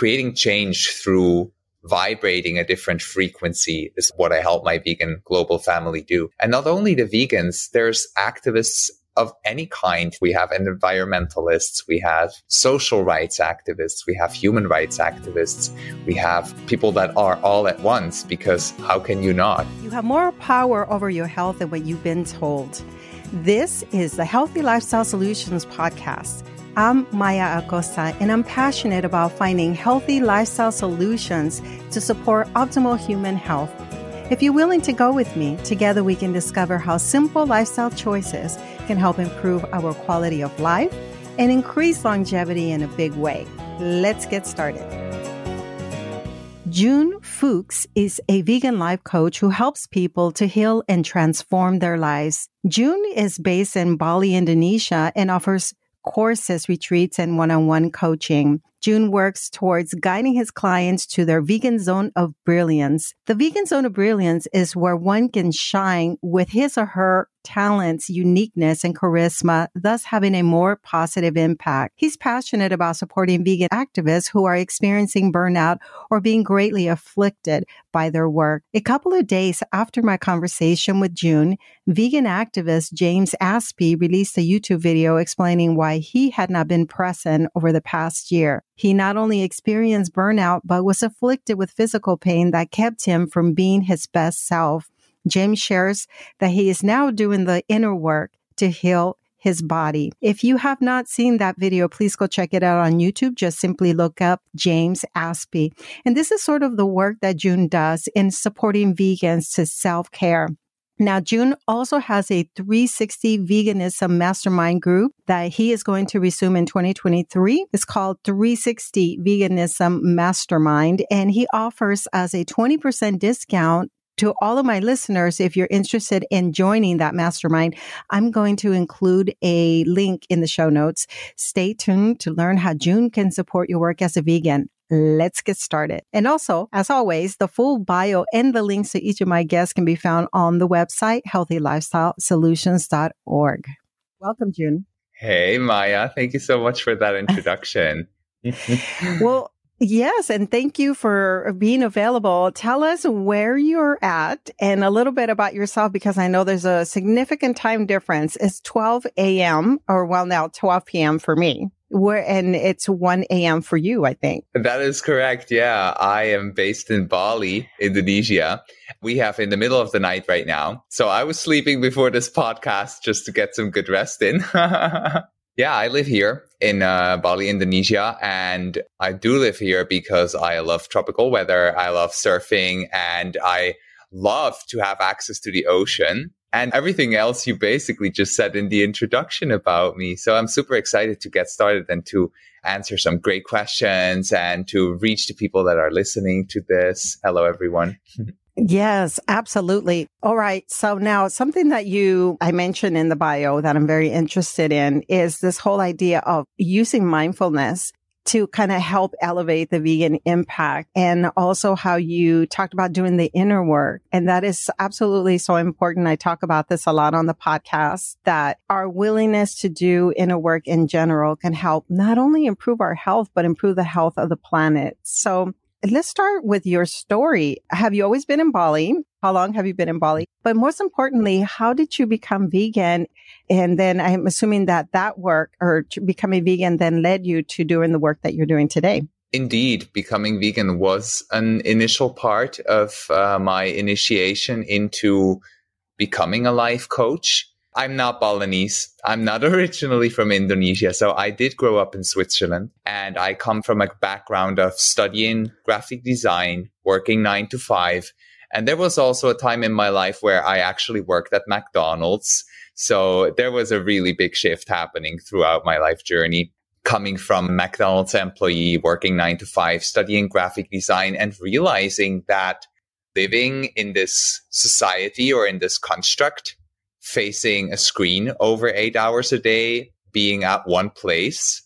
creating change through vibrating a different frequency is what I help my vegan global family do. And not only the vegans, there's activists of any kind. We have environmentalists, we have social rights activists, we have human rights activists, we have people that are all at once because how can you not? You have more power over your health than what you've been told. This is the Healthy Lifestyle Solutions podcast. I'm Maya Acosta, and I'm passionate about finding healthy lifestyle solutions to support optimal human health. If you're willing to go with me, together we can discover how simple lifestyle choices can help improve our quality of life and increase longevity in a big way. Let's get started. June Fuchs is a vegan life coach who helps people to heal and transform their lives. June is based in Bali, Indonesia, and offers courses, retreats, and one on one coaching. June works towards guiding his clients to their vegan zone of brilliance. The vegan zone of brilliance is where one can shine with his or her talents, uniqueness, and charisma, thus having a more positive impact. He's passionate about supporting vegan activists who are experiencing burnout or being greatly afflicted by their work. A couple of days after my conversation with June, vegan activist James Aspey released a YouTube video explaining why he had not been present over the past year. He not only experienced burnout, but was afflicted with physical pain that kept him from being his best self. James shares that he is now doing the inner work to heal his body. If you have not seen that video, please go check it out on YouTube. Just simply look up James Aspey. And this is sort of the work that June does in supporting vegans to self care. Now, June also has a 360 veganism mastermind group that he is going to resume in 2023. It's called 360 Veganism Mastermind, and he offers us a 20% discount to all of my listeners, if you're interested in joining that mastermind, I'm going to include a link in the show notes. Stay tuned to learn how June can support your work as a vegan. Let's get started. And also, as always, the full bio and the links to each of my guests can be found on the website, healthylifestylesolutions.org. Welcome, June. Hey, Maya. Thank you so much for that introduction. well, Yes, and thank you for being available. Tell us where you're at and a little bit about yourself because I know there's a significant time difference. It's 12 a.m. or well now 12 p.m. for me. Where and it's 1 a.m. for you, I think. That is correct. Yeah, I am based in Bali, Indonesia. We have in the middle of the night right now. So I was sleeping before this podcast just to get some good rest in. Yeah, I live here in uh, Bali, Indonesia, and I do live here because I love tropical weather. I love surfing, and I love to have access to the ocean and everything else you basically just said in the introduction about me. So I'm super excited to get started and to answer some great questions and to reach the people that are listening to this. Hello, everyone. Yes, absolutely. All right. So now something that you, I mentioned in the bio that I'm very interested in is this whole idea of using mindfulness to kind of help elevate the vegan impact and also how you talked about doing the inner work. And that is absolutely so important. I talk about this a lot on the podcast that our willingness to do inner work in general can help not only improve our health, but improve the health of the planet. So Let's start with your story. Have you always been in Bali? How long have you been in Bali? But most importantly, how did you become vegan? And then I'm assuming that that work or becoming vegan then led you to doing the work that you're doing today. Indeed, becoming vegan was an initial part of uh, my initiation into becoming a life coach. I'm not Balinese. I'm not originally from Indonesia. So I did grow up in Switzerland and I come from a background of studying graphic design, working nine to five. And there was also a time in my life where I actually worked at McDonald's. So there was a really big shift happening throughout my life journey coming from McDonald's employee, working nine to five, studying graphic design and realizing that living in this society or in this construct facing a screen over eight hours a day, being at one place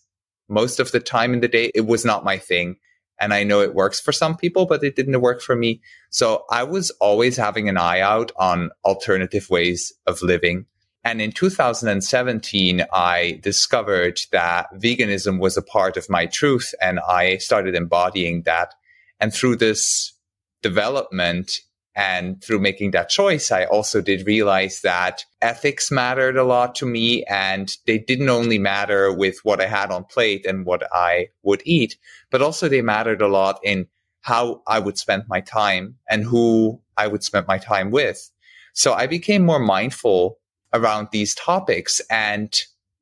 most of the time in the day, it was not my thing. And I know it works for some people, but it didn't work for me. So I was always having an eye out on alternative ways of living. And in 2017, I discovered that veganism was a part of my truth and I started embodying that. And through this development and through making that choice, I also did realize that ethics mattered a lot to me and they didn't only matter with what I had on plate and what I would eat, but also they mattered a lot in how I would spend my time and who I would spend my time with. So I became more mindful around these topics. And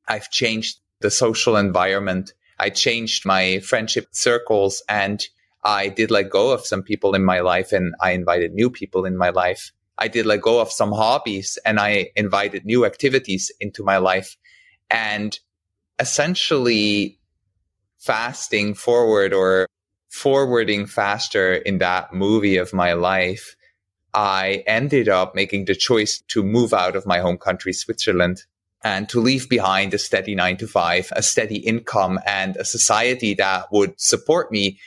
I've changed the social environment. I changed my friendship circles and I did let go of some people in my life and I invited new people in my life. I did let go of some hobbies and I invited new activities into my life. And essentially fasting forward or forwarding faster in that movie of my life I ended up making the choice to move out of my home country, Switzerland, and to leave behind a steady nine to five, a steady income, and a society that would support me.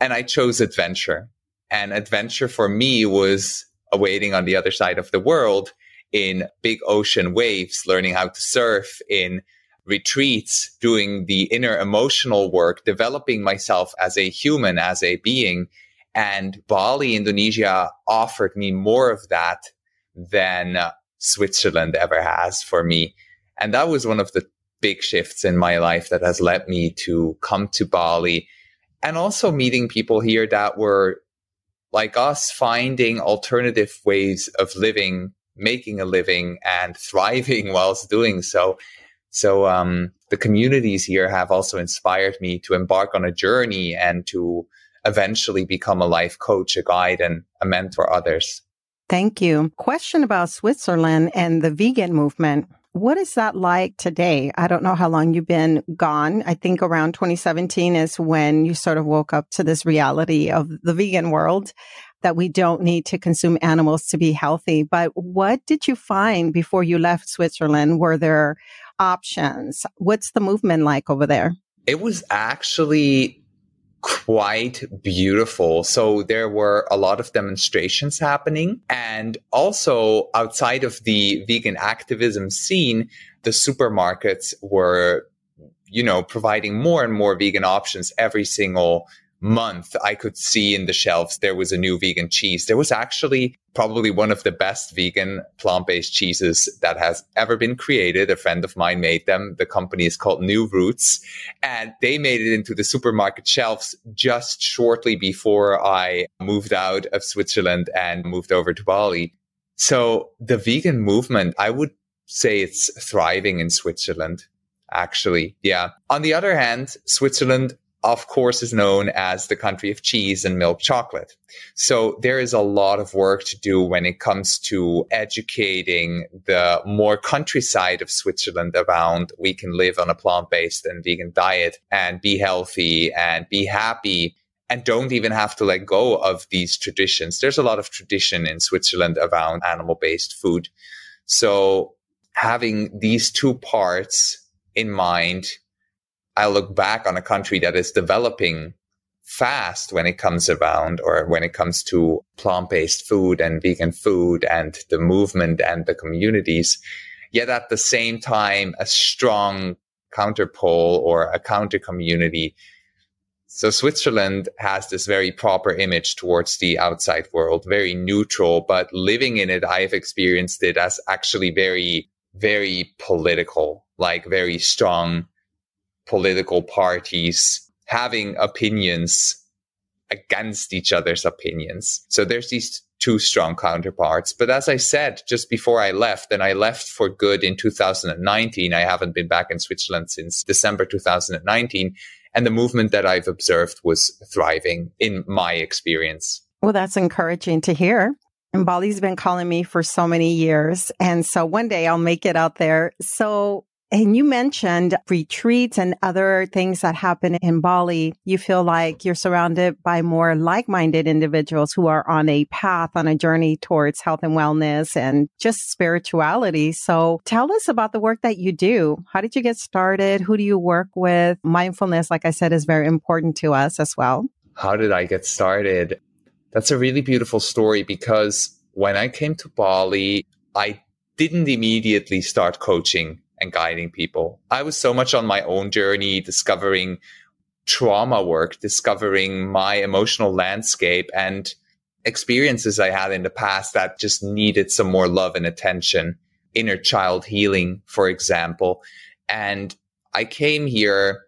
And I chose adventure. And adventure for me was awaiting on the other side of the world in big ocean waves, learning how to surf, in retreats, doing the inner emotional work, developing myself as a human, as a being and Bali, Indonesia offered me more of that than uh, Switzerland ever has for me. And that was one of the big shifts in my life that has led me to come to Bali and also meeting people here that were like us finding alternative ways of living, making a living and thriving whilst doing so. So, um, the communities here have also inspired me to embark on a journey and to eventually become a life coach, a guide, and a mentor others. Thank you. Question about Switzerland and the vegan movement. What is that like today? I don't know how long you've been gone. I think around 2017 is when you sort of woke up to this reality of the vegan world that we don't need to consume animals to be healthy. But what did you find before you left Switzerland? Were there options? What's the movement like over there? It was actually quite beautiful. So there were a lot of demonstrations happening. And also outside of the vegan activism scene, the supermarkets were, you know, providing more and more vegan options every single month, I could see in the shelves there was a new vegan cheese. There was actually probably one of the best vegan plant based cheeses that has ever been created. A friend of mine made them. The company is called New Roots, and they made it into the supermarket shelves just shortly before I moved out of Switzerland and moved over to Bali. So the vegan movement, I would say it's thriving in Switzerland actually. Yeah. On the other hand, Switzerland of course, is known as the country of cheese and milk chocolate. So there is a lot of work to do when it comes to educating the more countryside of Switzerland around we can live on a plant based and vegan diet and be healthy and be happy and don't even have to let go of these traditions. There's a lot of tradition in Switzerland around animal based food. So having these two parts in mind I look back on a country that is developing fast when it comes around or when it comes to plant based food and vegan food and the movement and the communities. Yet at the same time, a strong counterpole or a counter community. So Switzerland has this very proper image towards the outside world, very neutral, but living in it, I've experienced it as actually very, very political, like very strong political parties having opinions against each other's opinions. So there's these two strong counterparts. But as I said just before I left, and I left for good in 2019, I haven't been back in Switzerland since December 2019. And the movement that I've observed was thriving in my experience. Well, that's encouraging to hear. And Bali's been calling me for so many years. And so one day I'll make it out there. So and you mentioned retreats and other things that happen in Bali. You feel like you're surrounded by more like minded individuals who are on a path, on a journey towards health and wellness and just spirituality. So tell us about the work that you do. How did you get started? Who do you work with? Mindfulness, like I said, is very important to us as well. How did I get started? That's a really beautiful story because when I came to Bali, I didn't immediately start coaching and guiding people. I was so much on my own journey, discovering trauma work, discovering my emotional landscape and experiences I had in the past that just needed some more love and attention. Inner child healing, for example. And I came here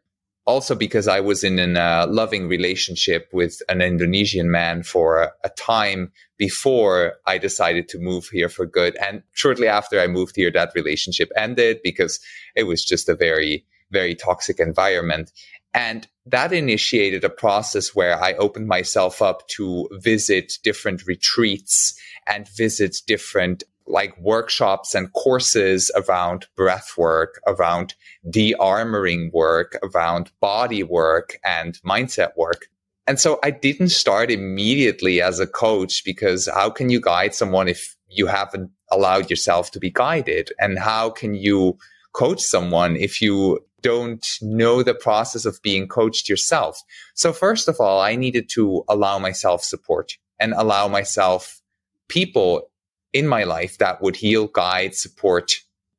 also because I was in a uh, loving relationship with an Indonesian man for a, a, time before I decided to move here for good. And shortly after I moved here, that relationship ended because it was just a very, very toxic environment. And that initiated a process where I opened myself up to visit different retreats and visit different like workshops and courses around breath work, around de-armoring work, around body work and mindset work. And so I didn't start immediately as a coach because how can you guide someone if you haven't allowed yourself to be guided? And how can you coach someone if you don't know the process of being coached yourself? So first of all, I needed to allow myself support and allow myself people in my life that would heal, guide, support,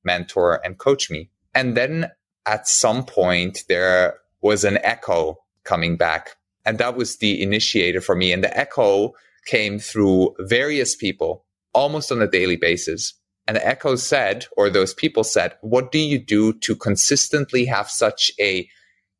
mentor, and coach me. And then at some point, there was an echo coming back. And that was the initiator for me. And the echo came through various people almost on a daily basis. And the echo said, or those people said, what do you do to consistently have such a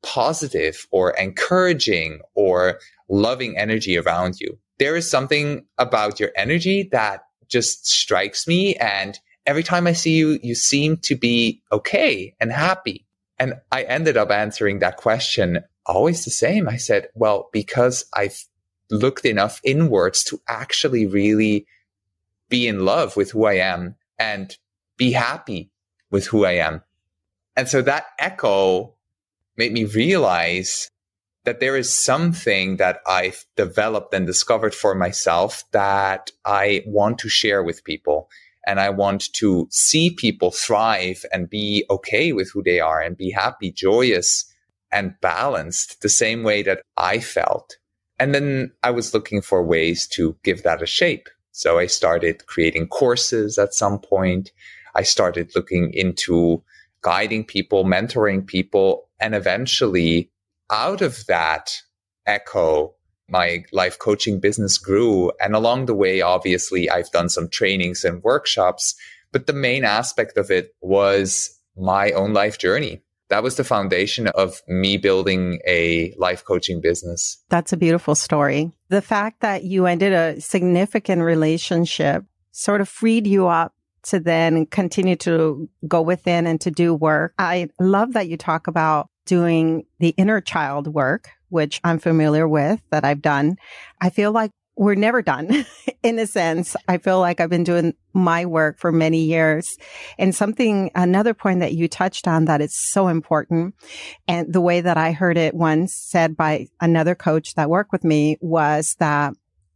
positive or encouraging or loving energy around you? There is something about your energy that just strikes me. And every time I see you, you seem to be okay and happy. And I ended up answering that question always the same. I said, well, because I've looked enough inwards to actually really be in love with who I am and be happy with who I am. And so that echo made me realize that there is something that I've developed and discovered for myself that I want to share with people. And I want to see people thrive and be okay with who they are and be happy, joyous, and balanced the same way that I felt. And then I was looking for ways to give that a shape. So I started creating courses at some point. I started looking into guiding people, mentoring people, and eventually out of that echo, my life coaching business grew. And along the way, obviously, I've done some trainings and workshops, but the main aspect of it was my own life journey. That was the foundation of me building a life coaching business. That's a beautiful story. The fact that you ended a significant relationship sort of freed you up to then continue to go within and to do work. I love that you talk about doing the inner child work, which I'm familiar with that I've done. I feel like we're never done in a sense. I feel like I've been doing my work for many years. And something, another point that you touched on that is so important. And the way that I heard it once said by another coach that worked with me was that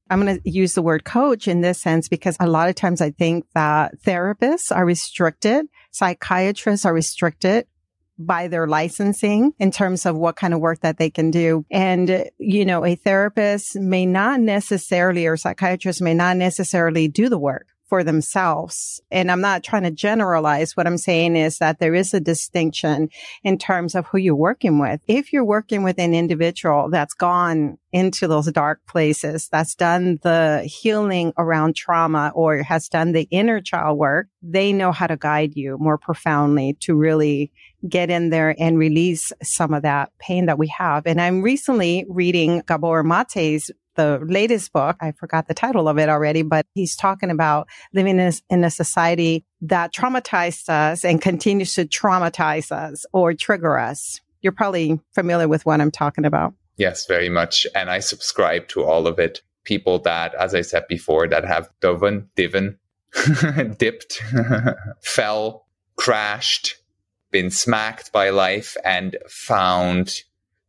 I'm going to use the word coach in this sense because a lot of times I think that therapists are restricted, psychiatrists are restricted by their licensing in terms of what kind of work that they can do. And, you know, a therapist may not necessarily or psychiatrist may not necessarily do the work for themselves. And I'm not trying to generalize. What I'm saying is that there is a distinction in terms of who you're working with. If you're working with an individual that's gone into those dark places, that's done the healing around trauma or has done the inner child work, they know how to guide you more profoundly to really get in there and release some of that pain that we have. And I'm recently reading Gabor Mate's the latest book. I forgot the title of it already, but he's talking about living in a, in a society that traumatized us and continues to traumatize us or trigger us. You're probably familiar with what I'm talking about. Yes, very much. And I subscribe to all of it. People that, as I said before, that have doven, diven, dipped, fell, crashed, been smacked by life, and found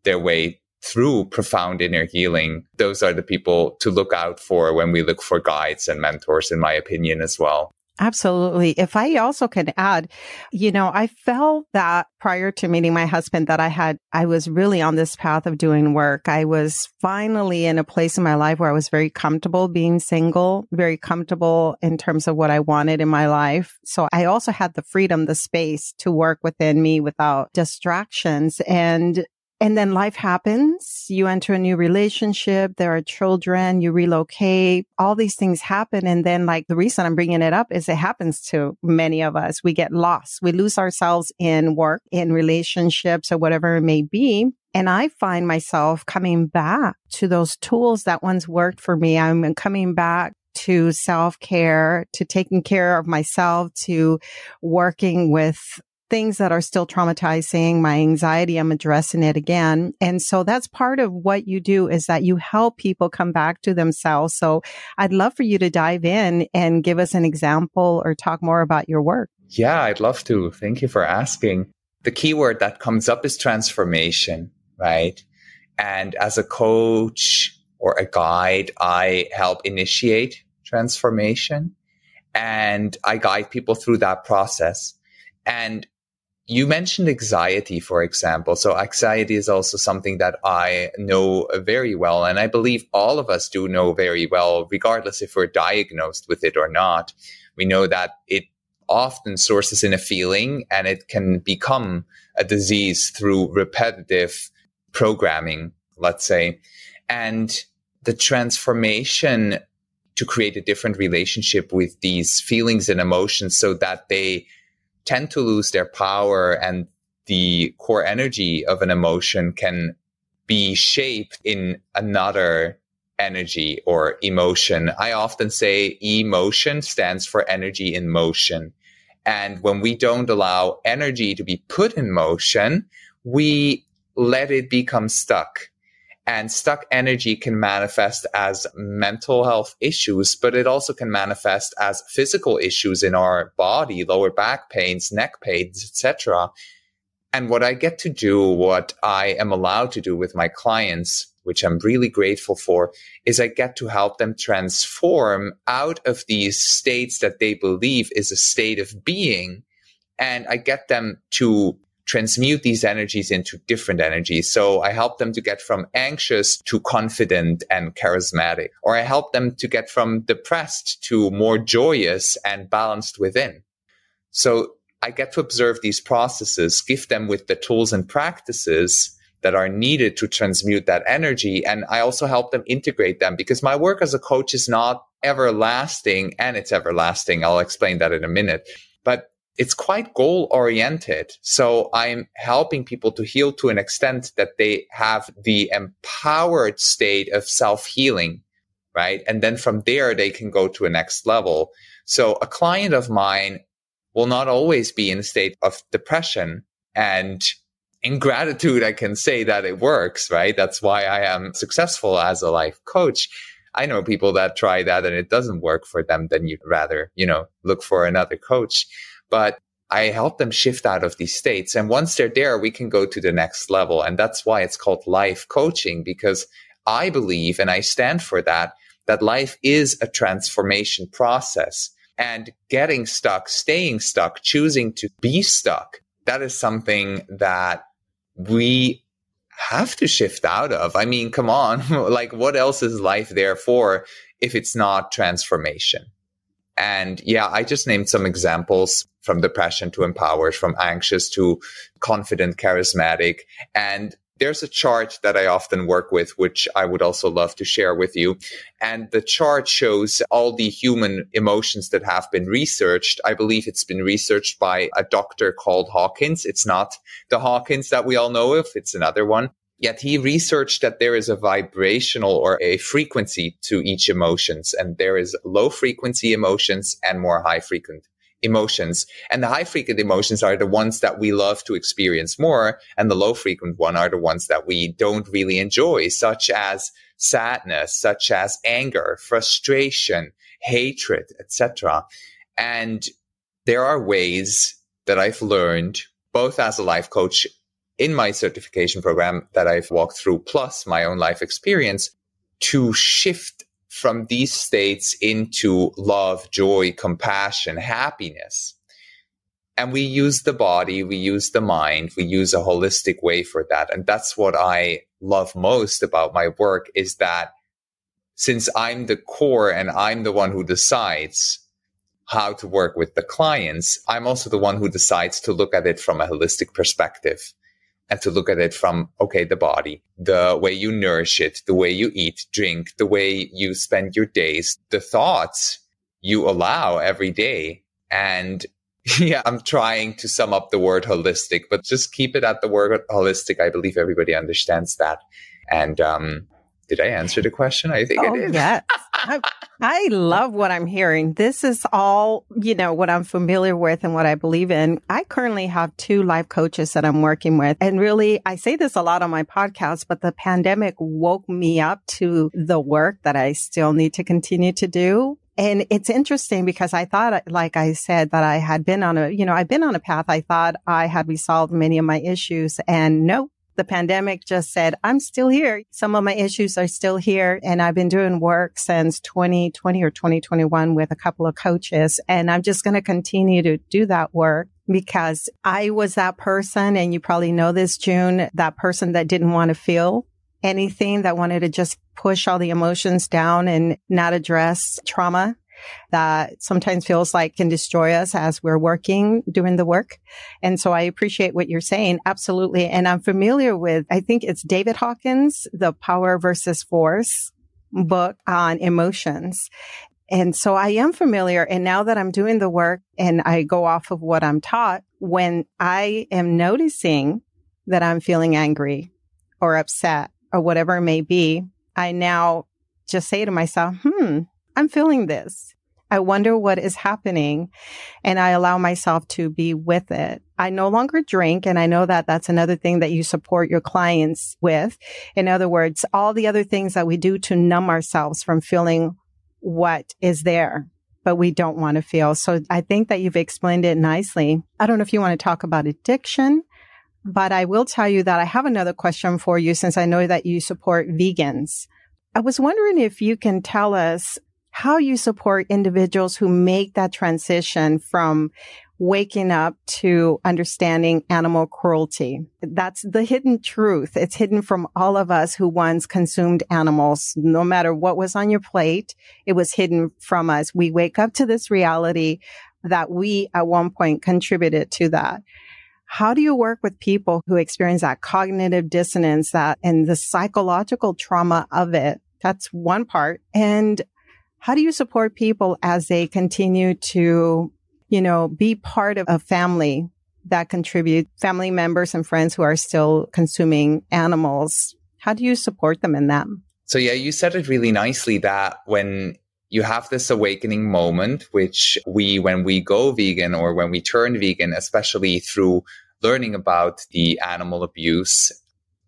their way through profound inner healing. Those are the people to look out for when we look for guides and mentors, in my opinion, as well. Absolutely. If I also can add, you know, I felt that prior to meeting my husband that I had, I was really on this path of doing work. I was finally in a place in my life where I was very comfortable being single, very comfortable in terms of what I wanted in my life. So I also had the freedom, the space to work within me without distractions. And and then life happens. You enter a new relationship. There are children. You relocate. All these things happen. And then like the reason I'm bringing it up is it happens to many of us. We get lost. We lose ourselves in work, in relationships or whatever it may be. And I find myself coming back to those tools that once worked for me. I'm coming back to self care, to taking care of myself, to working with things that are still traumatizing, my anxiety, I'm addressing it again. And so that's part of what you do is that you help people come back to themselves. So I'd love for you to dive in and give us an example or talk more about your work. Yeah, I'd love to. Thank you for asking. The keyword that comes up is transformation, right? And as a coach or a guide, I help initiate transformation and I guide people through that process. And you mentioned anxiety, for example. So anxiety is also something that I know very well. And I believe all of us do know very well, regardless if we're diagnosed with it or not. We know that it often sources in a feeling and it can become a disease through repetitive programming, let's say. And the transformation to create a different relationship with these feelings and emotions so that they tend to lose their power and the core energy of an emotion can be shaped in another energy or emotion. I often say emotion stands for energy in motion. And when we don't allow energy to be put in motion, we let it become stuck. And stuck energy can manifest as mental health issues, but it also can manifest as physical issues in our body, lower back pains, neck pains, etc. And what I get to do, what I am allowed to do with my clients, which I'm really grateful for, is I get to help them transform out of these states that they believe is a state of being. And I get them to transmute these energies into different energies. So I help them to get from anxious to confident and charismatic, or I help them to get from depressed to more joyous and balanced within. So I get to observe these processes, give them with the tools and practices that are needed to transmute that energy. And I also help them integrate them because my work as a coach is not everlasting and it's everlasting. I'll explain that in a minute. But it's quite goal oriented. So I'm helping people to heal to an extent that they have the empowered state of self healing, right? And then from there, they can go to a next level. So a client of mine will not always be in a state of depression and in gratitude, I can say that it works, right? That's why I am successful as a life coach. I know people that try that and it doesn't work for them. Then you'd rather, you know, look for another coach but I help them shift out of these states. And once they're there, we can go to the next level. And that's why it's called life coaching, because I believe, and I stand for that, that life is a transformation process. And getting stuck, staying stuck, choosing to be stuck, that is something that we have to shift out of. I mean, come on. like, what else is life there for if it's not transformation? And yeah, I just named some examples from depression to empowered, from anxious to confident, charismatic. And there's a chart that I often work with, which I would also love to share with you. And the chart shows all the human emotions that have been researched. I believe it's been researched by a doctor called Hawkins. It's not the Hawkins that we all know of. It's another one. Yet he researched that there is a vibrational or a frequency to each emotions and there is low frequency emotions and more high frequent emotions. And the high frequent emotions are the ones that we love to experience more. And the low frequent one are the ones that we don't really enjoy, such as sadness, such as anger, frustration, hatred, etc. And there are ways that I've learned both as a life coach in my certification program that I've walked through, plus my own life experience, to shift from these states into love, joy, compassion, happiness. And we use the body, we use the mind, we use a holistic way for that. And that's what I love most about my work is that since I'm the core and I'm the one who decides how to work with the clients, I'm also the one who decides to look at it from a holistic perspective and to look at it from, okay, the body, the way you nourish it, the way you eat, drink, the way you spend your days, the thoughts you allow every day. And yeah, I'm trying to sum up the word holistic, but just keep it at the word holistic. I believe everybody understands that. And um, did I answer the question? I think oh, I did. Yes. I, I love what I'm hearing. This is all, you know, what I'm familiar with and what I believe in. I currently have two life coaches that I'm working with. And really, I say this a lot on my podcast, but the pandemic woke me up to the work that I still need to continue to do. And it's interesting because I thought, like I said, that I had been on a, you know, I've been on a path. I thought I had resolved many of my issues and nope the pandemic just said, I'm still here. Some of my issues are still here. And I've been doing work since 2020 or 2021 with a couple of coaches. And I'm just going to continue to do that work because I was that person. And you probably know this, June, that person that didn't want to feel anything that wanted to just push all the emotions down and not address trauma that sometimes feels like can destroy us as we're working, doing the work. And so I appreciate what you're saying. Absolutely. And I'm familiar with, I think it's David Hawkins, the power versus force book on emotions. And so I am familiar. And now that I'm doing the work and I go off of what I'm taught, when I am noticing that I'm feeling angry or upset or whatever it may be, I now just say to myself, hmm, I'm feeling this. I wonder what is happening. And I allow myself to be with it. I no longer drink. And I know that that's another thing that you support your clients with. In other words, all the other things that we do to numb ourselves from feeling what is there but we don't want to feel. So I think that you've explained it nicely. I don't know if you want to talk about addiction, but I will tell you that I have another question for you since I know that you support vegans. I was wondering if you can tell us how you support individuals who make that transition from waking up to understanding animal cruelty. That's the hidden truth. It's hidden from all of us who once consumed animals. No matter what was on your plate, it was hidden from us. We wake up to this reality that we at one point contributed to that. How do you work with people who experience that cognitive dissonance that and the psychological trauma of it? That's one part. And how do you support people as they continue to, you know, be part of a family that contribute family members and friends who are still consuming animals? How do you support them in that? So yeah, you said it really nicely that when you have this awakening moment, which we, when we go vegan or when we turn vegan, especially through learning about the animal abuse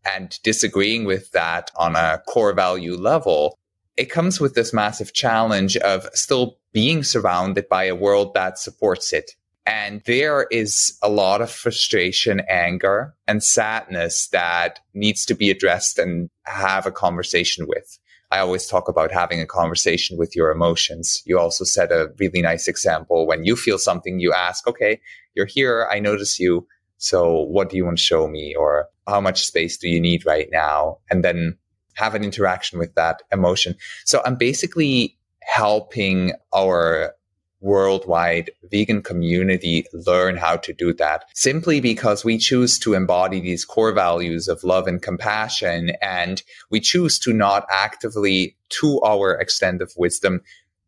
and disagreeing with that on a core value level, it comes with this massive challenge of still being surrounded by a world that supports it. And there is a lot of frustration, anger, and sadness that needs to be addressed and have a conversation with. I always talk about having a conversation with your emotions. You also set a really nice example. When you feel something, you ask, okay, you're here. I notice you. So what do you want to show me? Or how much space do you need right now? And then have an interaction with that emotion. So I'm basically helping our worldwide vegan community learn how to do that simply because we choose to embody these core values of love and compassion and we choose to not actively to our extent of wisdom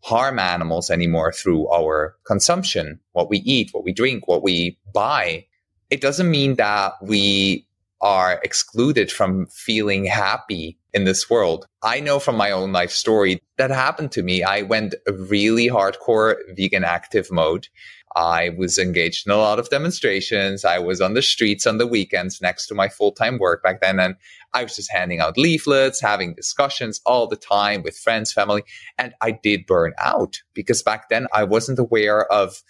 harm animals anymore through our consumption what we eat what we drink what we buy it doesn't mean that we are excluded from feeling happy in this world. I know from my own life story that happened to me. I went a really hardcore vegan active mode. I was engaged in a lot of demonstrations. I was on the streets on the weekends next to my full time work back then. And I was just handing out leaflets, having discussions all the time with friends, family. And I did burn out because back then I wasn't aware of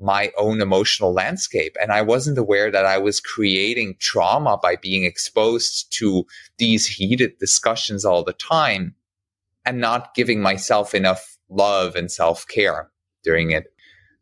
my own emotional landscape. And I wasn't aware that I was creating trauma by being exposed to these heated discussions all the time. and not giving myself enough love and self care during it.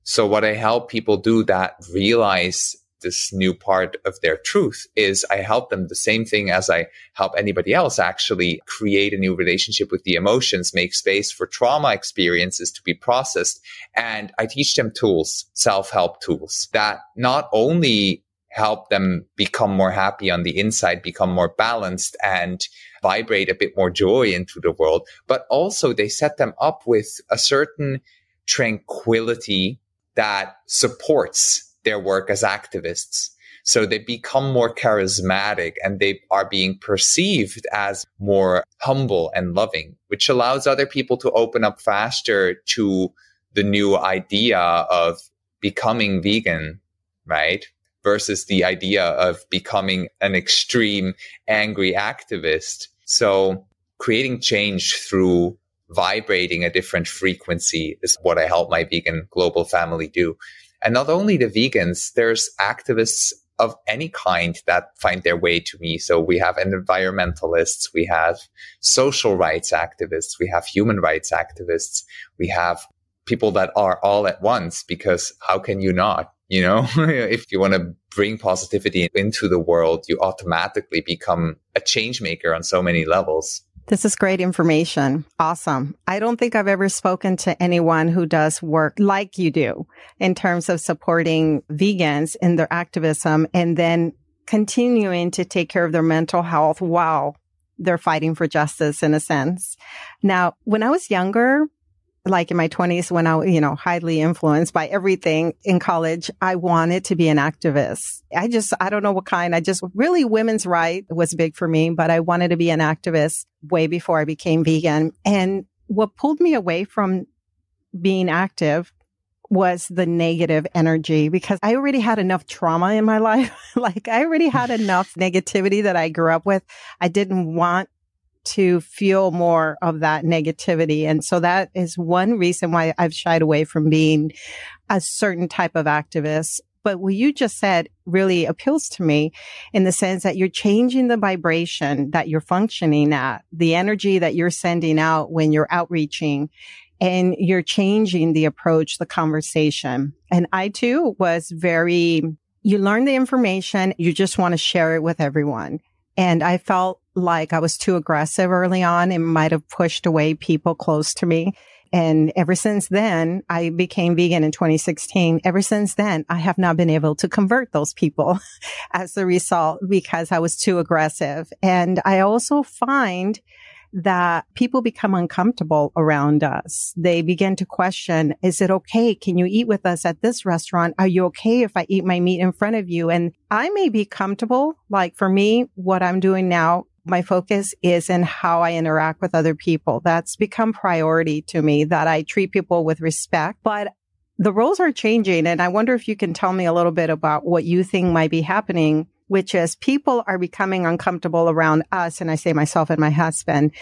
So what I help people do that realize this new part of their truth is I help them the same thing as I help anybody else actually create a new relationship with the emotions, make space for trauma experiences to be processed. And I teach them tools, self-help tools that not only help them become more happy on the inside, become more balanced and vibrate a bit more joy into the world, but also they set them up with a certain tranquility that supports their work as activists. So they become more charismatic and they are being perceived as more humble and loving, which allows other people to open up faster to the new idea of becoming vegan, right? Versus the idea of becoming an extreme angry activist. So creating change through vibrating a different frequency is what I help my vegan global family do. And not only the vegans, there's activists of any kind that find their way to me. So we have environmentalists, we have social rights activists, we have human rights activists, we have people that are all at once because how can you not? You know, if you want to bring positivity into the world, you automatically become a change maker on so many levels. This is great information. Awesome. I don't think I've ever spoken to anyone who does work like you do in terms of supporting vegans in their activism and then continuing to take care of their mental health while they're fighting for justice in a sense. Now, when I was younger, like in my 20s when I, you know, highly influenced by everything in college, I wanted to be an activist. I just, I don't know what kind. I just really women's right was big for me, but I wanted to be an activist way before I became vegan. And what pulled me away from being active was the negative energy because I already had enough trauma in my life. like I already had enough negativity that I grew up with. I didn't want to feel more of that negativity. And so that is one reason why I've shied away from being a certain type of activist. But what you just said really appeals to me in the sense that you're changing the vibration that you're functioning at, the energy that you're sending out when you're outreaching and you're changing the approach, the conversation. And I too was very, you learn the information. You just want to share it with everyone. And I felt like I was too aggressive early on and might have pushed away people close to me. And ever since then, I became vegan in 2016. Ever since then, I have not been able to convert those people as a result because I was too aggressive. And I also find that people become uncomfortable around us. They begin to question, is it okay? Can you eat with us at this restaurant? Are you okay if I eat my meat in front of you? And I may be comfortable. Like for me, what I'm doing now, my focus is in how I interact with other people. That's become priority to me that I treat people with respect, but the roles are changing. And I wonder if you can tell me a little bit about what you think might be happening which is people are becoming uncomfortable around us. And I say myself and my husband.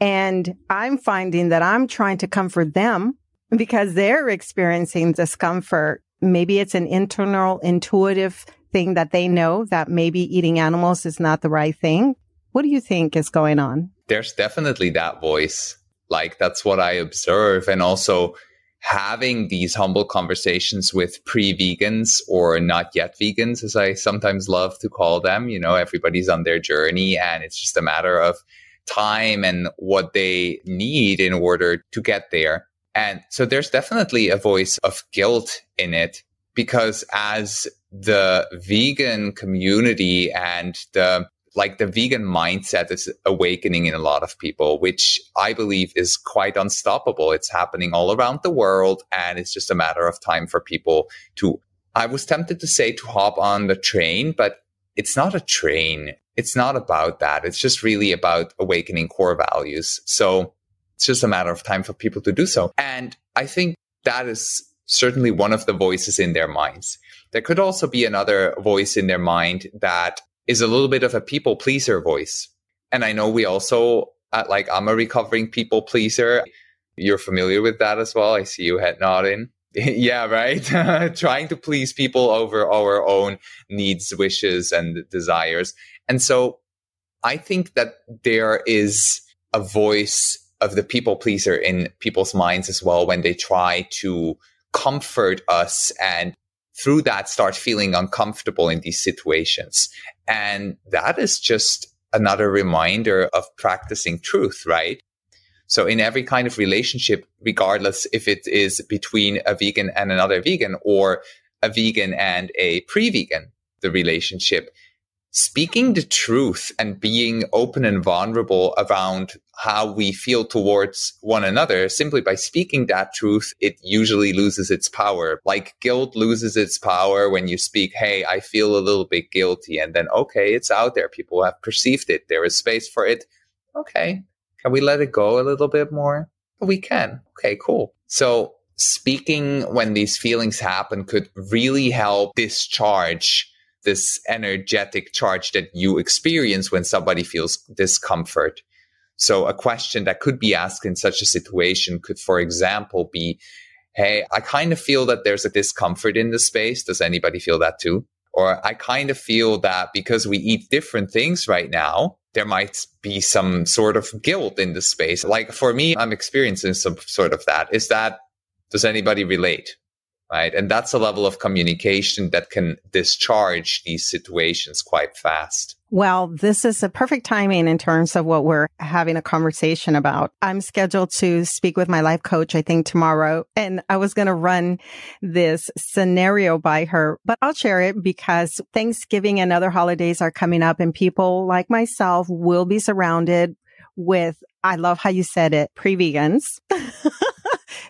And I'm finding that I'm trying to comfort them because they're experiencing discomfort. Maybe it's an internal intuitive thing that they know that maybe eating animals is not the right thing. What do you think is going on? There's definitely that voice. Like that's what I observe. And also having these humble conversations with pre-vegans or not yet vegans, as I sometimes love to call them. You know, everybody's on their journey and it's just a matter of time and what they need in order to get there. And so there's definitely a voice of guilt in it because as the vegan community and the like the vegan mindset is awakening in a lot of people, which I believe is quite unstoppable. It's happening all around the world and it's just a matter of time for people to, I was tempted to say to hop on the train, but it's not a train. It's not about that. It's just really about awakening core values. So it's just a matter of time for people to do so. And I think that is certainly one of the voices in their minds. There could also be another voice in their mind that is a little bit of a people pleaser voice. And I know we also, uh, like, I'm a recovering people pleaser. You're familiar with that as well. I see you head nodding. yeah, right. Trying to please people over our own needs, wishes, and desires. And so I think that there is a voice of the people pleaser in people's minds as well when they try to comfort us and through that start feeling uncomfortable in these situations. And that is just another reminder of practicing truth, right? So in every kind of relationship, regardless if it is between a vegan and another vegan or a vegan and a pre-vegan, the relationship, speaking the truth and being open and vulnerable around how we feel towards one another simply by speaking that truth it usually loses its power. Like guilt loses its power when you speak hey i feel a little bit guilty and then okay it's out there. People have perceived it. There is space for it. Okay can we let it go a little bit more? We can. Okay cool. So speaking when these feelings happen could really help discharge this energetic charge that you experience when somebody feels discomfort. So a question that could be asked in such a situation could, for example, be, Hey, I kind of feel that there's a discomfort in the space. Does anybody feel that too? Or I kind of feel that because we eat different things right now, there might be some sort of guilt in the space. Like for me, I'm experiencing some sort of that. Is that, does anybody relate? Right? And that's a level of communication that can discharge these situations quite fast. Well, this is a perfect timing in terms of what we're having a conversation about. I'm scheduled to speak with my life coach, I think tomorrow, and I was going to run this scenario by her, but I'll share it because Thanksgiving and other holidays are coming up and people like myself will be surrounded with, I love how you said it, pre-vegans.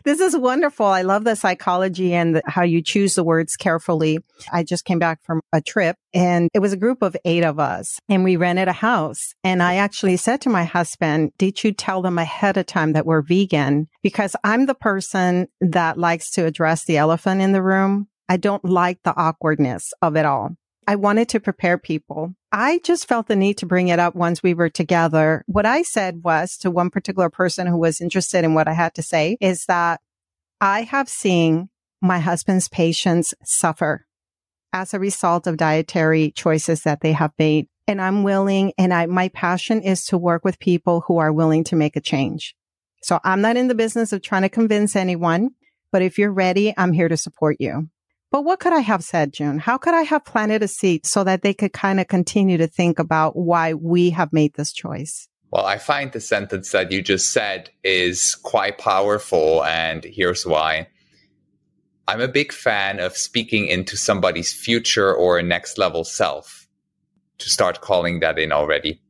This is wonderful. I love the psychology and the, how you choose the words carefully. I just came back from a trip and it was a group of eight of us and we rented a house. And I actually said to my husband, did you tell them ahead of time that we're vegan? Because I'm the person that likes to address the elephant in the room. I don't like the awkwardness of it all. I wanted to prepare people. I just felt the need to bring it up once we were together. What I said was to one particular person who was interested in what I had to say is that I have seen my husband's patients suffer as a result of dietary choices that they have made. And I'm willing and I, my passion is to work with people who are willing to make a change. So I'm not in the business of trying to convince anyone, but if you're ready, I'm here to support you. But what could I have said, June? How could I have planted a seed so that they could kind of continue to think about why we have made this choice? Well, I find the sentence that you just said is quite powerful, and here's why. I'm a big fan of speaking into somebody's future or next level self to start calling that in already.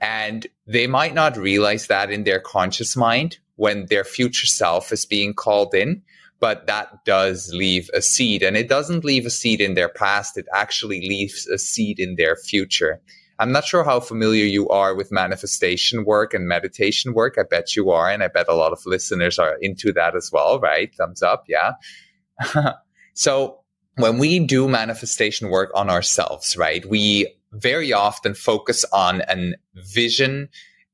And they might not realize that in their conscious mind when their future self is being called in but that does leave a seed and it doesn't leave a seed in their past it actually leaves a seed in their future. I'm not sure how familiar you are with manifestation work and meditation work. I bet you are and i bet a lot of listeners are into that as well right? Thumbs up yeah. So when we do manifestation work on ourselves right we very often focus on a vision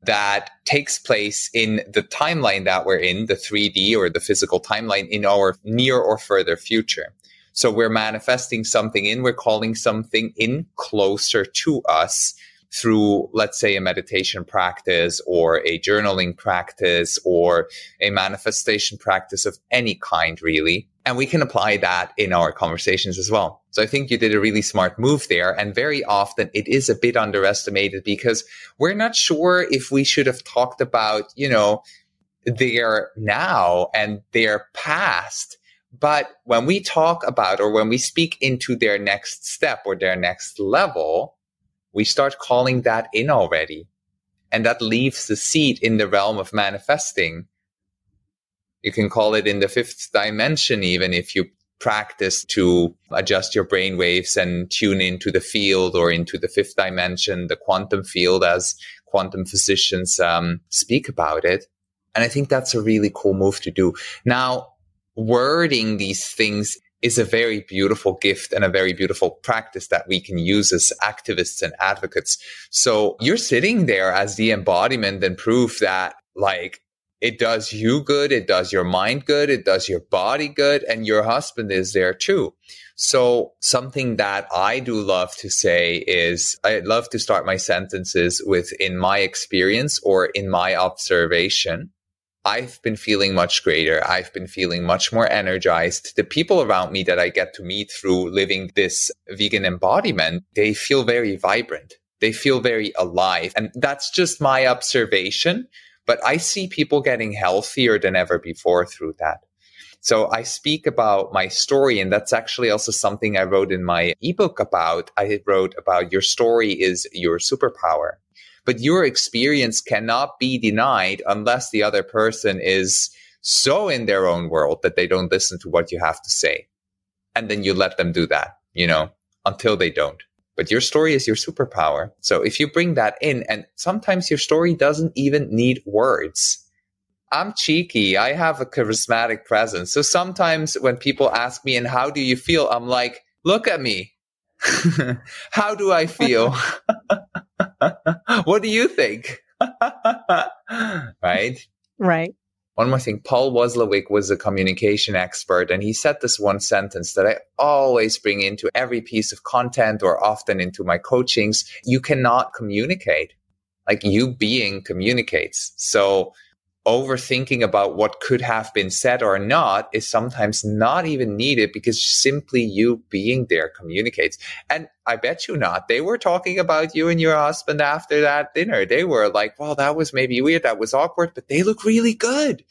that takes place in the timeline that we're in, the 3D or the physical timeline in our near or further future. So we're manifesting something in, we're calling something in closer to us through, let's say, a meditation practice or a journaling practice or a manifestation practice of any kind, really. And we can apply that in our conversations as well. So I think you did a really smart move there. And very often it is a bit underestimated because we're not sure if we should have talked about, you know, their now and their past. But when we talk about or when we speak into their next step or their next level, we start calling that in already. And that leaves the seed in the realm of manifesting you can call it in the fifth dimension, even if you practice to adjust your brain waves and tune into the field or into the fifth dimension, the quantum field, as quantum physicians um, speak about it. And I think that's a really cool move to do. Now, wording these things is a very beautiful gift and a very beautiful practice that we can use as activists and advocates. So you're sitting there as the embodiment and proof that like it does you good, it does your mind good, it does your body good, and your husband is there too. So something that I do love to say is I love to start my sentences with in my experience or in my observation. I've been feeling much greater. I've been feeling much more energized. The people around me that I get to meet through living this vegan embodiment, they feel very vibrant. They feel very alive. And that's just my observation. But I see people getting healthier than ever before through that. So I speak about my story, and that's actually also something I wrote in my ebook about. I wrote about your story is your superpower. But your experience cannot be denied unless the other person is so in their own world that they don't listen to what you have to say. And then you let them do that, you know, until they don't. But your story is your superpower. So if you bring that in, and sometimes your story doesn't even need words. I'm cheeky. I have a charismatic presence. So sometimes when people ask me, and how do you feel? I'm like, look at me. how do I feel? what do you think? right? Right. One more thing, Paul Watzlawick was a communication expert, and he said this one sentence that I always bring into every piece of content or often into my coachings. You cannot communicate. Like you being communicates. So overthinking about what could have been said or not is sometimes not even needed because simply you being there communicates. And I bet you not. They were talking about you and your husband after that dinner. They were like, well, that was maybe weird. That was awkward, but they look really good.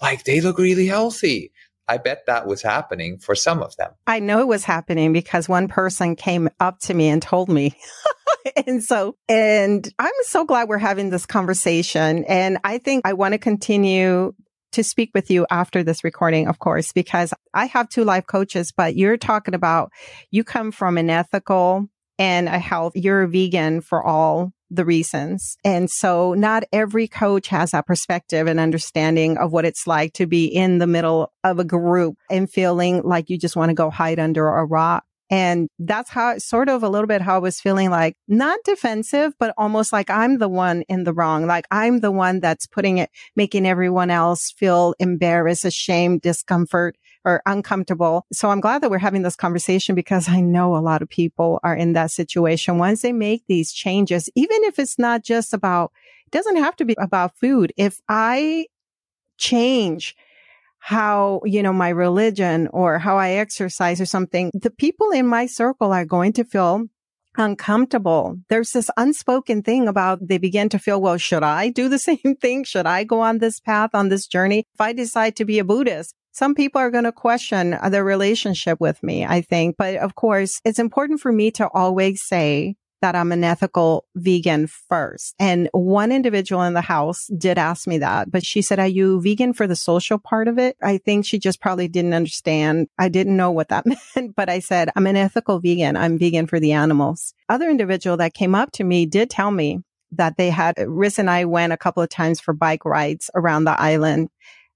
Like they look really healthy. I bet that was happening for some of them. I know it was happening because one person came up to me and told me. and so, and I'm so glad we're having this conversation. And I think I want to continue to speak with you after this recording, of course, because I have two life coaches, but you're talking about you come from an ethical and a health, you're a vegan for all the reasons. And so not every coach has that perspective and understanding of what it's like to be in the middle of a group and feeling like you just want to go hide under a rock. And that's how sort of a little bit how I was feeling like not defensive, but almost like I'm the one in the wrong. Like I'm the one that's putting it, making everyone else feel embarrassed, ashamed, discomfort or uncomfortable. So I'm glad that we're having this conversation because I know a lot of people are in that situation. Once they make these changes, even if it's not just about, it doesn't have to be about food. If I change how, you know, my religion or how I exercise or something, the people in my circle are going to feel uncomfortable. There's this unspoken thing about they begin to feel, well, should I do the same thing? Should I go on this path, on this journey? If I decide to be a Buddhist, some people are going to question uh, their relationship with me, I think. But of course, it's important for me to always say that I'm an ethical vegan first. And one individual in the house did ask me that, but she said, are you vegan for the social part of it? I think she just probably didn't understand. I didn't know what that meant, but I said, I'm an ethical vegan. I'm vegan for the animals. Other individual that came up to me did tell me that they had, Riz and I went a couple of times for bike rides around the island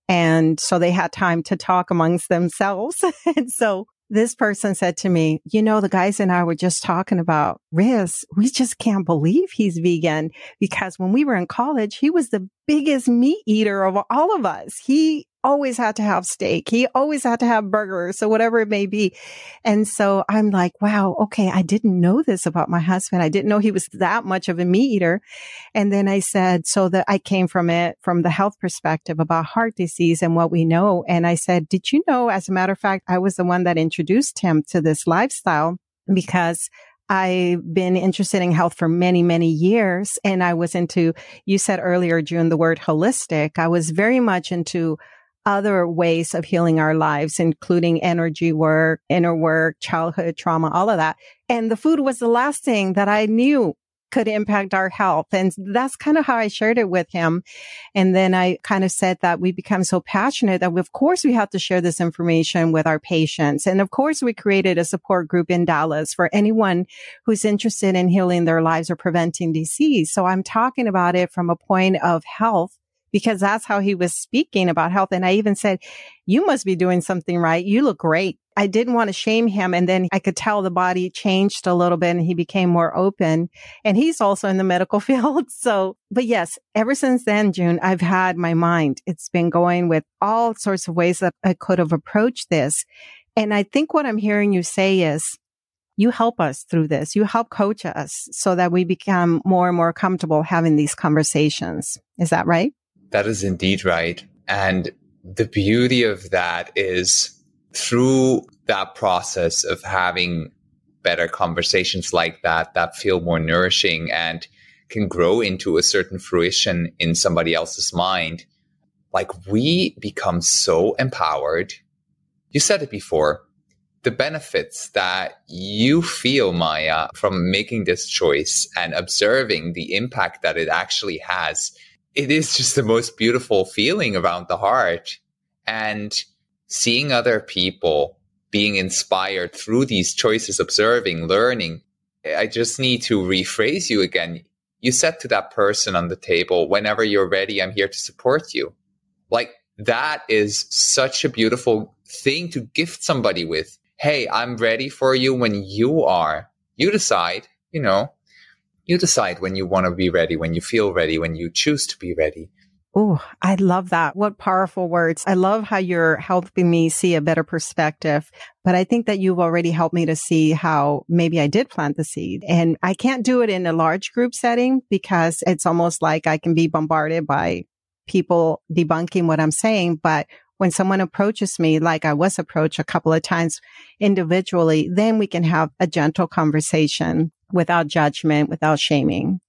and so they had time to talk amongst themselves. and so this person said to me, you know, the guys and I were just talking about Riz. We just can't believe he's vegan because when we were in college, he was the biggest meat eater of all of us. He always had to have steak. He always had to have burgers. So whatever it may be. And so I'm like, wow, okay. I didn't know this about my husband. I didn't know he was that much of a meat eater. And then I said, so that I came from it from the health perspective about heart disease and what we know. And I said, did you know, as a matter of fact, I was the one that introduced him to this lifestyle because I've been interested in health for many, many years. And I was into, you said earlier, June, the word holistic. I was very much into other ways of healing our lives, including energy work, inner work, childhood trauma, all of that. And the food was the last thing that I knew could impact our health. And that's kind of how I shared it with him. And then I kind of said that we become so passionate that we, of course we have to share this information with our patients. And of course we created a support group in Dallas for anyone who's interested in healing their lives or preventing disease. So I'm talking about it from a point of health because that's how he was speaking about health. And I even said, you must be doing something right. You look great. I didn't want to shame him. And then I could tell the body changed a little bit and he became more open. And he's also in the medical field. So, but yes, ever since then, June, I've had my mind. It's been going with all sorts of ways that I could have approached this. And I think what I'm hearing you say is, you help us through this. You help coach us so that we become more and more comfortable having these conversations. Is that right? That is indeed right. And the beauty of that is through that process of having better conversations like that, that feel more nourishing and can grow into a certain fruition in somebody else's mind, like we become so empowered. You said it before. The benefits that you feel, Maya, from making this choice and observing the impact that it actually has, it is just the most beautiful feeling around the heart. And seeing other people being inspired through these choices, observing, learning. I just need to rephrase you again. You said to that person on the table, whenever you're ready, I'm here to support you. Like that is such a beautiful thing to gift somebody with. Hey, I'm ready for you when you are. You decide, you know, you decide when you want to be ready, when you feel ready, when you choose to be ready. Oh, I love that. What powerful words. I love how you're helping me see a better perspective. But I think that you've already helped me to see how maybe I did plant the seed. And I can't do it in a large group setting because it's almost like I can be bombarded by people debunking what I'm saying. But when someone approaches me, like I was approached a couple of times individually, then we can have a gentle conversation without judgment, without shaming.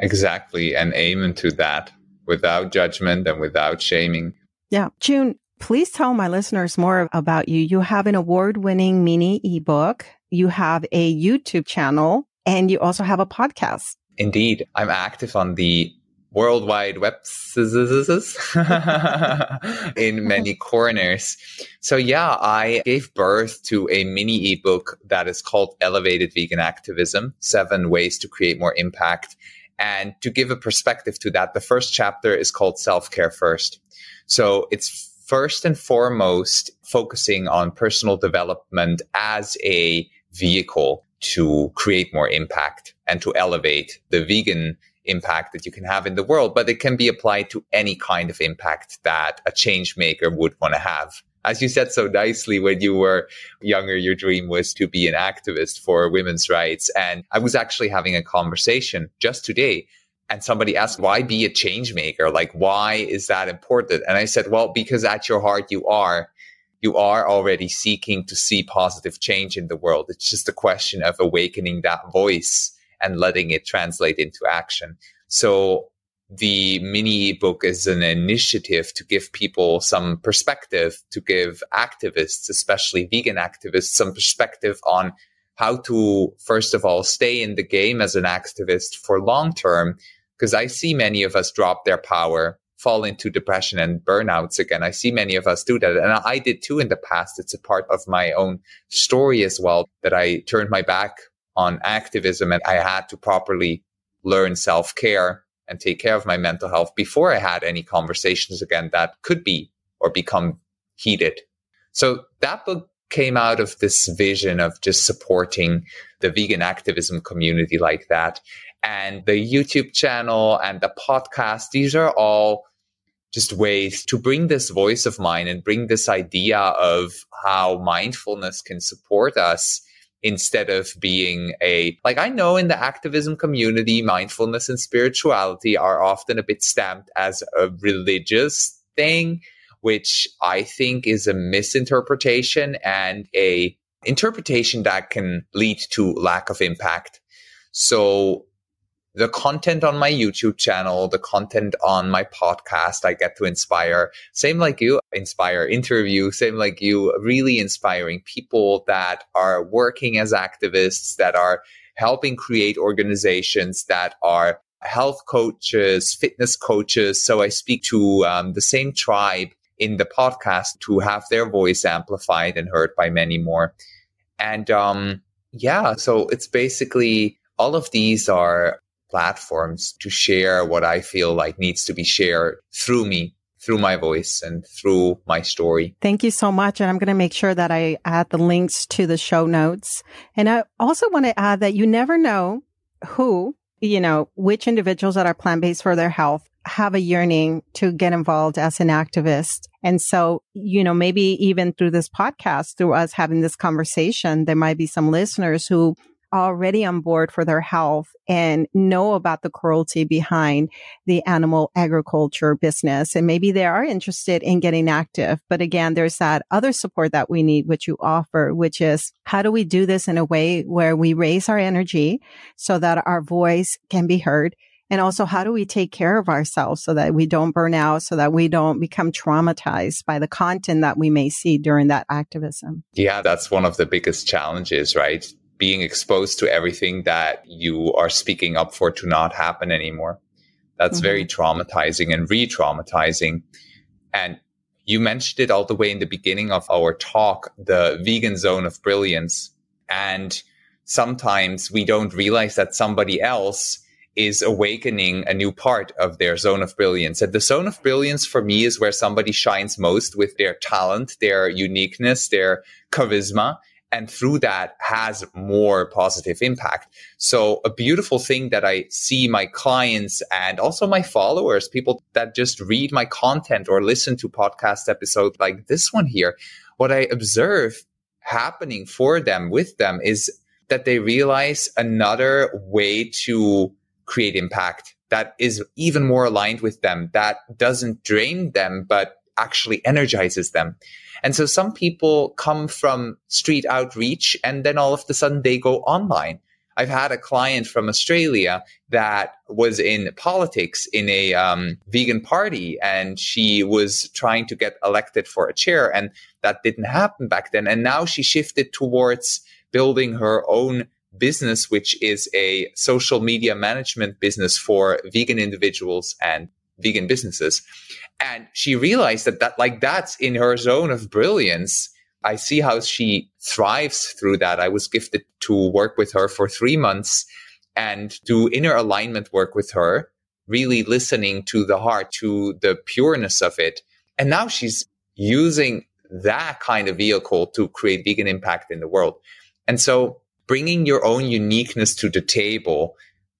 Exactly. And aim to that without judgment and without shaming. Yeah. June, please tell my listeners more about you. You have an award winning mini ebook, you have a YouTube channel, and you also have a podcast. Indeed. I'm active on the worldwide web in many corners. So yeah, I gave birth to a mini ebook that is called Elevated Vegan Activism, seven ways to create more impact and to give a perspective to that, the first chapter is called Self Care First. So it's first and foremost focusing on personal development as a vehicle to create more impact and to elevate the vegan impact that you can have in the world, but it can be applied to any kind of impact that a change maker would want to have as you said so nicely when you were younger, your dream was to be an activist for women's rights. And I was actually having a conversation just today and somebody asked, why be a change maker? Like, why is that important? And I said, well, because at your heart you are, you are already seeking to see positive change in the world. It's just a question of awakening that voice and letting it translate into action. So the mini book is an initiative to give people some perspective, to give activists, especially vegan activists, some perspective on how to, first of all, stay in the game as an activist for long term. Because I see many of us drop their power, fall into depression and burnouts again. I see many of us do that. And I did too in the past. It's a part of my own story as well that I turned my back on activism and I had to properly learn self care and take care of my mental health before I had any conversations again that could be or become heated. So that book came out of this vision of just supporting the vegan activism community like that. And the YouTube channel and the podcast, these are all just ways to bring this voice of mine and bring this idea of how mindfulness can support us instead of being a like I know in the activism community mindfulness and spirituality are often a bit stamped as a religious thing which I think is a misinterpretation and a interpretation that can lead to lack of impact. So the content on my YouTube channel, the content on my podcast, I get to inspire, same like you, inspire interview, same like you, really inspiring people that are working as activists, that are helping create organizations that are health coaches, fitness coaches. So I speak to um, the same tribe in the podcast to have their voice amplified and heard by many more. And um, yeah, so it's basically all of these are platforms to share what I feel like needs to be shared through me, through my voice and through my story. Thank you so much. And I'm going to make sure that I add the links to the show notes. And I also want to add that you never know who, you know, which individuals that are plant based for their health have a yearning to get involved as an activist. And so, you know, maybe even through this podcast, through us having this conversation, there might be some listeners who already on board for their health and know about the cruelty behind the animal agriculture business. And maybe they are interested in getting active. But again, there's that other support that we need, which you offer, which is how do we do this in a way where we raise our energy so that our voice can be heard? And also, how do we take care of ourselves so that we don't burn out, so that we don't become traumatized by the content that we may see during that activism? Yeah, that's one of the biggest challenges, right? Being exposed to everything that you are speaking up for to not happen anymore. That's mm-hmm. very traumatizing and re traumatizing. And you mentioned it all the way in the beginning of our talk, the vegan zone of brilliance. And sometimes we don't realize that somebody else is awakening a new part of their zone of brilliance. And the zone of brilliance for me is where somebody shines most with their talent, their uniqueness, their charisma. And through that has more positive impact. So a beautiful thing that I see my clients and also my followers, people that just read my content or listen to podcast episodes like this one here, what I observe happening for them with them is that they realize another way to create impact that is even more aligned with them, that doesn't drain them, but actually energizes them. And so some people come from street outreach and then all of a sudden they go online. I've had a client from Australia that was in politics in a um, vegan party and she was trying to get elected for a chair and that didn't happen back then. And now she shifted towards building her own business, which is a social media management business for vegan individuals and vegan businesses. And she realized that that like that's in her zone of brilliance. I see how she thrives through that. I was gifted to work with her for three months and do inner alignment work with her, really listening to the heart, to the pureness of it. And now she's using that kind of vehicle to create vegan impact in the world. And so bringing your own uniqueness to the table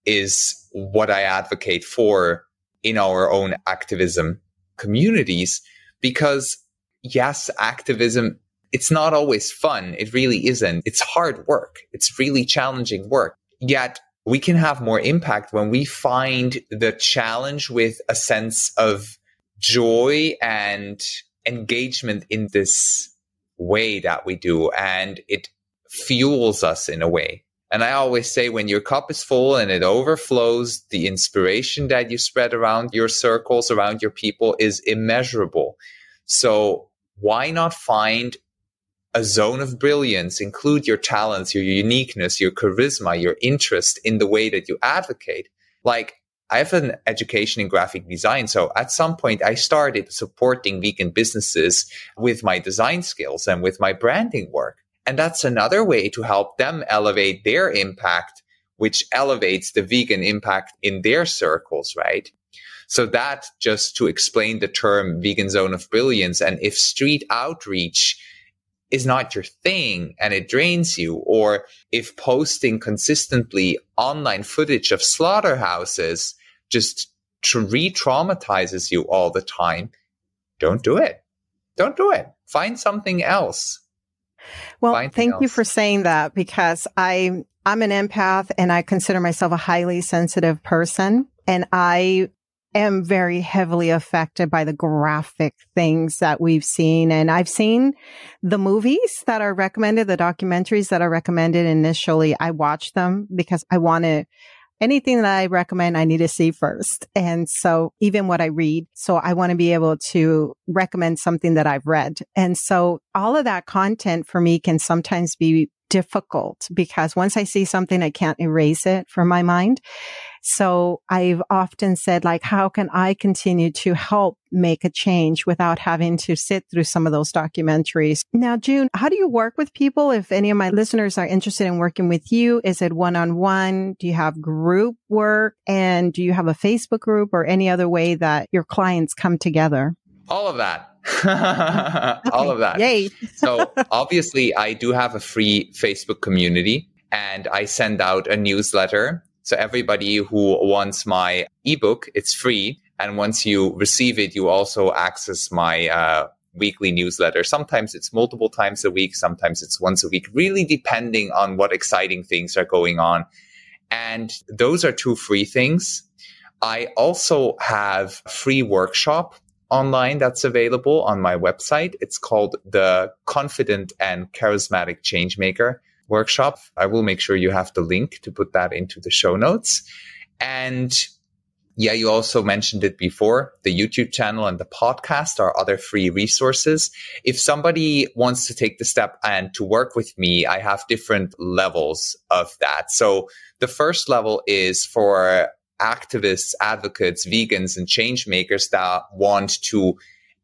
is what I advocate for in our own activism communities because yes, activism, it's not always fun. It really isn't. It's hard work. It's really challenging work. Yet we can have more impact when we find the challenge with a sense of joy and engagement in this way that we do. And it fuels us in a way. And I always say when your cup is full and it overflows, the inspiration that you spread around your circles, around your people is immeasurable. So why not find a zone of brilliance, include your talents, your uniqueness, your charisma, your interest in the way that you advocate? Like I have an education in graphic design. So at some point I started supporting vegan businesses with my design skills and with my branding work. And that's another way to help them elevate their impact, which elevates the vegan impact in their circles, right? So that just to explain the term vegan zone of brilliance. And if street outreach is not your thing and it drains you, or if posting consistently online footage of slaughterhouses just re traumatizes you all the time, don't do it. Don't do it. Find something else. Well, thank else. you for saying that because I I'm an empath and I consider myself a highly sensitive person and I am very heavily affected by the graphic things that we've seen. And I've seen the movies that are recommended, the documentaries that are recommended initially. I watch them because I want to anything that I recommend, I need to see first. And so even what I read, so I want to be able to recommend something that I've read. And so all of that content for me can sometimes be difficult because once I see something, I can't erase it from my mind. So I've often said, like, how can I continue to help make a change without having to sit through some of those documentaries? Now, June, how do you work with people? If any of my listeners are interested in working with you, is it one on one? Do you have group work? And do you have a Facebook group or any other way that your clients come together? All of that. All of that. Yay. so obviously I do have a free Facebook community and I send out a newsletter so everybody who wants my ebook, it's free. And once you receive it, you also access my uh, weekly newsletter. Sometimes it's multiple times a week, sometimes it's once a week, really depending on what exciting things are going on. And those are two free things. I also have a free workshop online that's available on my website. It's called the Confident and Charismatic Changemaker workshop. I will make sure you have the link to put that into the show notes. And yeah, you also mentioned it before. The YouTube channel and the podcast are other free resources. If somebody wants to take the step and to work with me, I have different levels of that. So the first level is for activists, advocates, vegans, and change makers that want to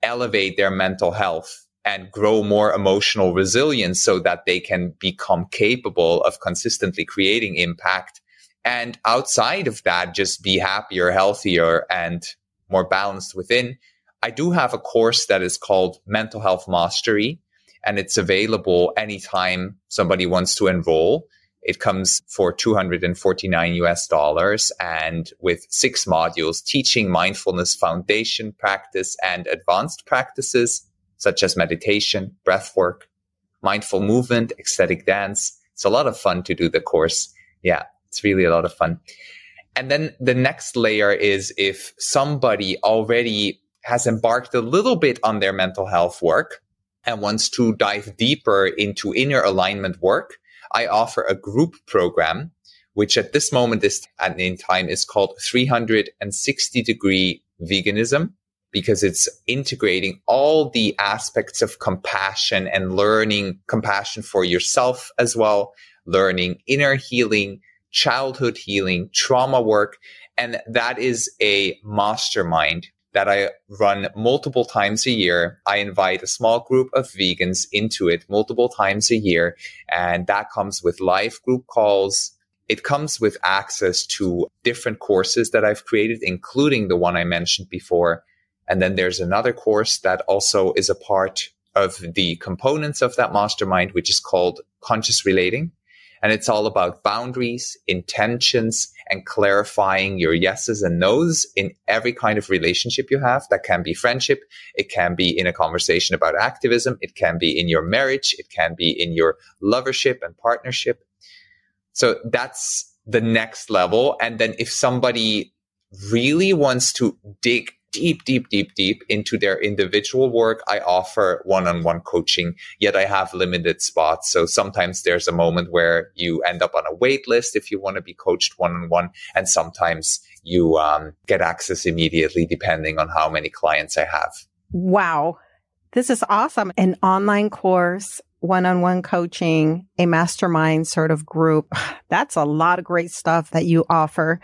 elevate their mental health and grow more emotional resilience so that they can become capable of consistently creating impact. And outside of that, just be happier, healthier, and more balanced within. I do have a course that is called Mental Health Mastery, and it's available anytime somebody wants to enroll. It comes for 249 US dollars and with six modules teaching mindfulness foundation practice and advanced practices such as meditation, breath work, mindful movement, ecstatic dance. It's a lot of fun to do the course. Yeah, it's really a lot of fun. And then the next layer is if somebody already has embarked a little bit on their mental health work and wants to dive deeper into inner alignment work, I offer a group program, which at this moment is at in time is called 360 degree veganism because it's integrating all the aspects of compassion and learning compassion for yourself as well, learning inner healing, childhood healing, trauma work. And that is a mastermind that I run multiple times a year. I invite a small group of vegans into it multiple times a year. And that comes with live group calls. It comes with access to different courses that I've created, including the one I mentioned before. And then there's another course that also is a part of the components of that mastermind, which is called conscious relating. And it's all about boundaries, intentions, and clarifying your yeses and nos in every kind of relationship you have. That can be friendship. It can be in a conversation about activism. It can be in your marriage. It can be in your lovership and partnership. So that's the next level. And then if somebody really wants to dig deep, deep, deep, deep into their individual work. I offer one on one coaching, yet I have limited spots. So sometimes there's a moment where you end up on a wait list if you want to be coached one on one. And sometimes you um, get access immediately depending on how many clients I have. Wow. This is awesome. An online course one-on-one coaching, a mastermind sort of group. That's a lot of great stuff that you offer.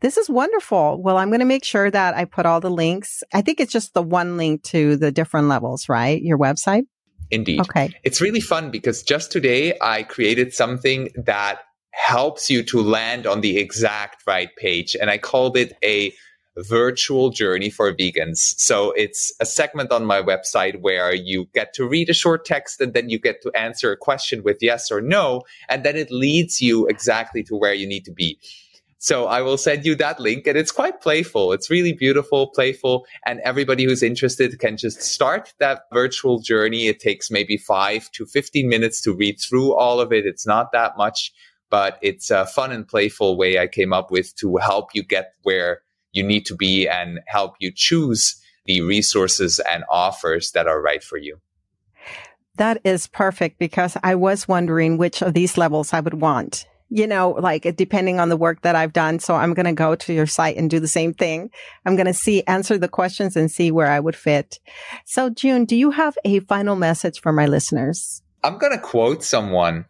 This is wonderful. Well, I'm going to make sure that I put all the links. I think it's just the one link to the different levels, right? Your website? Indeed. Okay. It's really fun because just today I created something that helps you to land on the exact right page and I called it a virtual journey for vegans. So it's a segment on my website where you get to read a short text and then you get to answer a question with yes or no. And then it leads you exactly to where you need to be. So I will send you that link and it's quite playful. It's really beautiful, playful. And everybody who's interested can just start that virtual journey. It takes maybe five to 15 minutes to read through all of it. It's not that much, but it's a fun and playful way I came up with to help you get where you need to be and help you choose the resources and offers that are right for you. That is perfect because I was wondering which of these levels I would want. You know, like depending on the work that I've done. So I'm going to go to your site and do the same thing. I'm going to see, answer the questions and see where I would fit. So June, do you have a final message for my listeners? I'm going to quote someone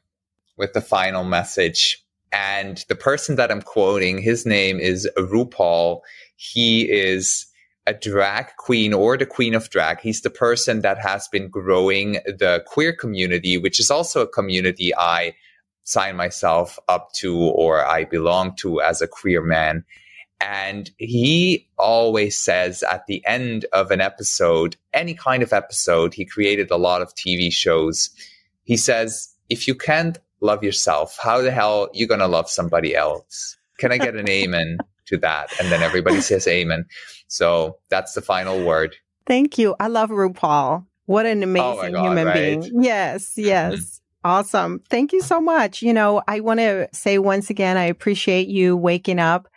with the final message. And the person that I'm quoting, his name is RuPaul. He is a drag queen or the queen of drag. He's the person that has been growing the queer community, which is also a community I sign myself up to or I belong to as a queer man. And he always says at the end of an episode, any kind of episode, he created a lot of TV shows. He says, if you can't love yourself. How the hell you gonna love somebody else? Can I get an amen to that? And then everybody says amen. So that's the final word. Thank you. I love RuPaul. What an oh amazing oh God, human right? being. Yes, yes. Awesome. Thank you so much. You know, I want to say once again, I appreciate you waking up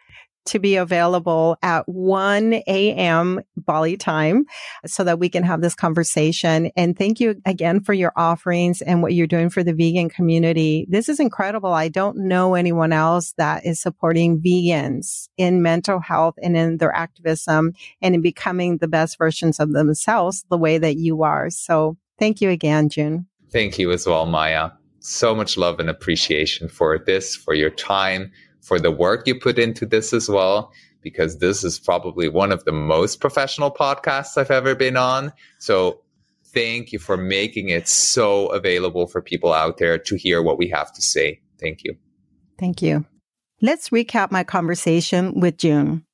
to be available at 1 a.m. Bali time so that we can have this conversation. And thank you again for your offerings and what you're doing for the vegan community. This is incredible. I don't know anyone else that is supporting vegans in mental health and in their activism and in becoming the best versions of themselves the way that you are. So thank you again, June. Thank you as well, Maya. So much love and appreciation for this, for your time, for the work you put into this as well, because this is probably one of the most professional podcasts I've ever been on. So thank you for making it so available for people out there to hear what we have to say. Thank you. Thank you. Let's recap my conversation with June.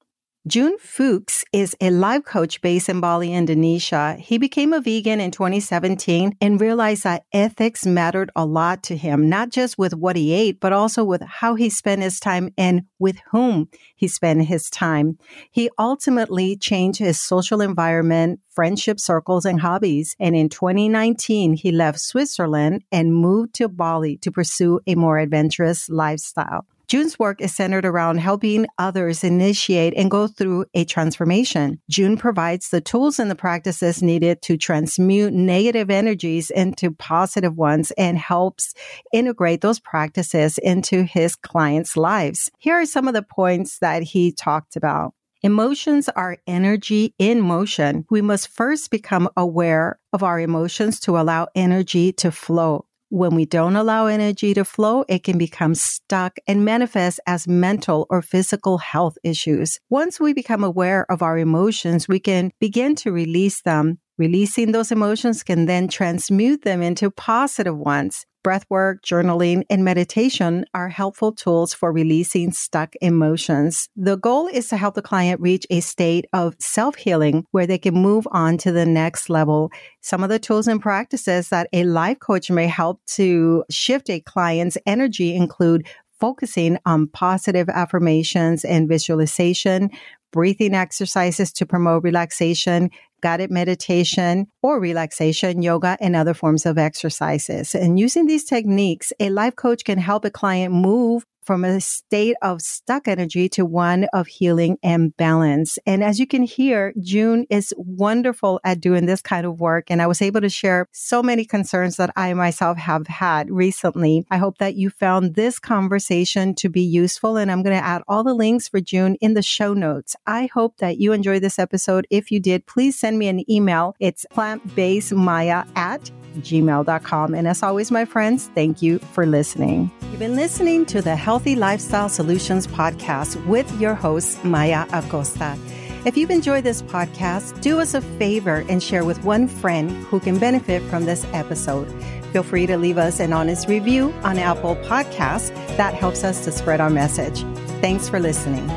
June Fuchs is a life coach based in Bali, Indonesia. He became a vegan in 2017 and realized that ethics mattered a lot to him, not just with what he ate, but also with how he spent his time and with whom he spent his time. He ultimately changed his social environment, friendship circles, and hobbies. And in 2019, he left Switzerland and moved to Bali to pursue a more adventurous lifestyle. June's work is centered around helping others initiate and go through a transformation. June provides the tools and the practices needed to transmute negative energies into positive ones and helps integrate those practices into his clients' lives. Here are some of the points that he talked about. Emotions are energy in motion. We must first become aware of our emotions to allow energy to flow. When we don't allow energy to flow, it can become stuck and manifest as mental or physical health issues. Once we become aware of our emotions, we can begin to release them. Releasing those emotions can then transmute them into positive ones. Breathwork, journaling, and meditation are helpful tools for releasing stuck emotions. The goal is to help the client reach a state of self healing where they can move on to the next level. Some of the tools and practices that a life coach may help to shift a client's energy include focusing on positive affirmations and visualization, breathing exercises to promote relaxation, guided meditation or relaxation, yoga, and other forms of exercises. And using these techniques, a life coach can help a client move from a state of stuck energy to one of healing and balance. And as you can hear, June is wonderful at doing this kind of work. And I was able to share so many concerns that I myself have had recently. I hope that you found this conversation to be useful. And I'm going to add all the links for June in the show notes. I hope that you enjoyed this episode. If you did, please send me an email. It's plantbasedmaya at gmail.com. And as always, my friends, thank you for listening. You've been listening to the Healthy Lifestyle Solutions podcast with your host, Maya Acosta. If you've enjoyed this podcast, do us a favor and share with one friend who can benefit from this episode. Feel free to leave us an honest review on Apple Podcasts. That helps us to spread our message. Thanks for listening.